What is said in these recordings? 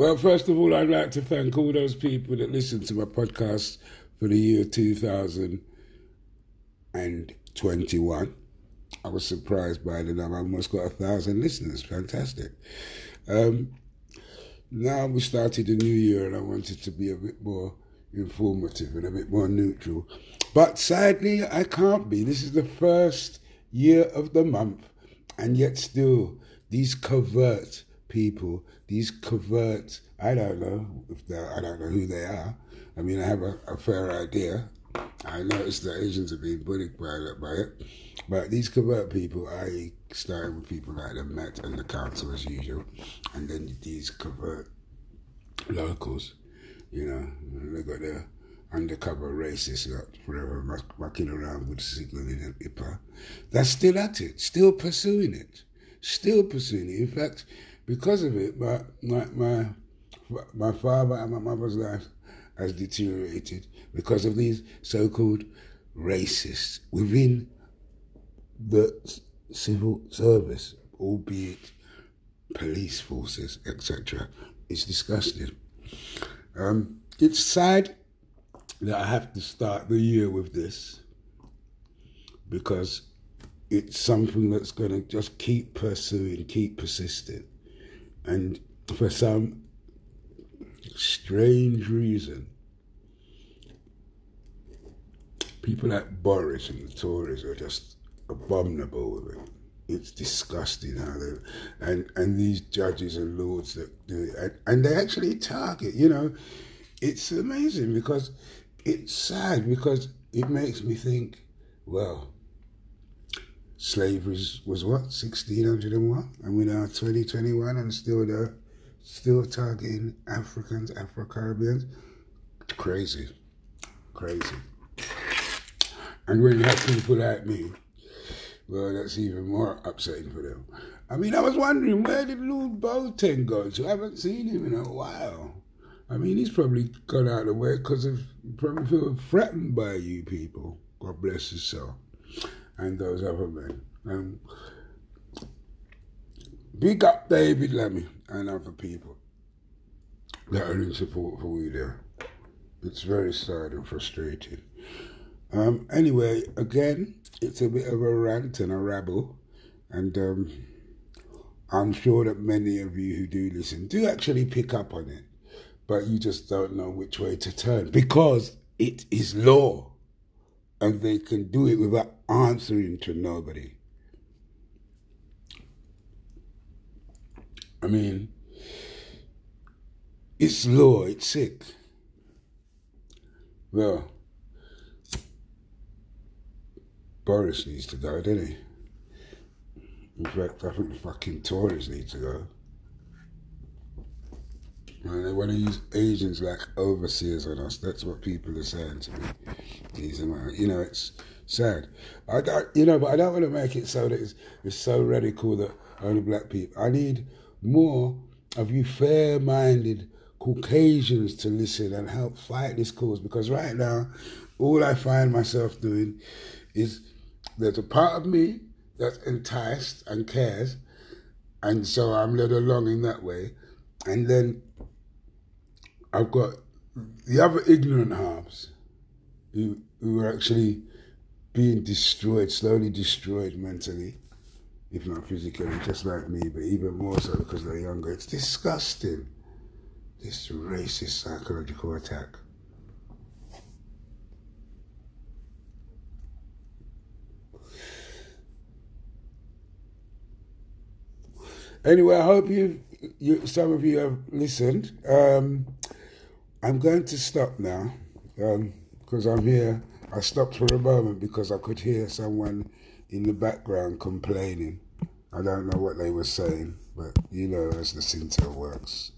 Well, first of all, I'd like to thank all those people that listened to my podcast for the year 2021. I was surprised by the number. I almost got a thousand listeners. Fantastic. Um, now we started the new year and I wanted to be a bit more informative and a bit more neutral. But sadly, I can't be. This is the first year of the month, and yet still, these covert people, these covert, I don't know if they're, I don't know who they are. I mean, I have a, a fair idea. I noticed that Asians are being bullied by, by it. But these covert people, I started with people like the Met and the council as usual, and then these covert locals, you know, they got their undercover racists that forever mucking around with signaling and IPA. They're still at it, still pursuing it, still pursuing it. In fact, because of it, my my my, my father and my mother's life has deteriorated because of these so-called racists within the civil service, albeit police forces, etc. It's disgusting. Um, it's sad that I have to start the year with this because it's something that's going to just keep pursuing, keep persisting. And for some strange reason, people like Boris and the Tories are just abominable with it. It's disgusting how they and and these judges and lords that do it, and, and they actually target. You know, it's amazing because it's sad because it makes me think. Well, slavery was what sixteen hundred and what, and we're now twenty twenty one, and still there, still targeting Africans, Afro Caribbeans. Crazy, crazy. And when you have people like me well, that's even more upsetting for them. I mean, I was wondering where did Lord Boateng go to? I haven't seen him in a while. I mean, he's probably gone out of the way because of probably feel threatened by you people. God bless his soul, and those other men. And big up David Lammy and other people that are in support for you there. It's very sad and frustrating. Um, anyway, again, it's a bit of a rant and a rabble, and um, I'm sure that many of you who do listen do actually pick up on it, but you just don't know which way to turn because it is law, and they can do it without answering to nobody. I mean, it's law, it's sick. Well, Boris needs to go, doesn't he? In fact, I think the fucking Tories need to go. And they want to use agents like overseers on us. That's what people are saying to me. These, You know, it's sad. I don't, you know, but I don't want to make it so that it's, it's so radical that only black people. I need more of you fair-minded Caucasians to listen and help fight this cause because right now, all I find myself doing is there's a part of me that's enticed and cares, and so I'm led along in that way. And then I've got the other ignorant halves who, who are actually being destroyed, slowly destroyed mentally, if not physically, just like me, but even more so because they're younger. It's disgusting, this racist psychological attack. Anyway, I hope you, you some of you have listened. Um, I'm going to stop now because um, I'm here. I stopped for a moment because I could hear someone in the background complaining. I don't know what they were saying, but you know, as the Sinto works,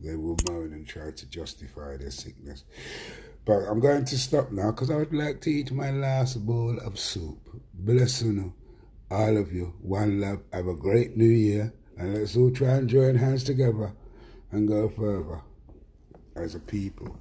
they will moan and try to justify their sickness. But I'm going to stop now because I would like to eat my last bowl of soup. Bless you, all of you. One love. Have a great new year. And let's all try and join hands together and go further as a people.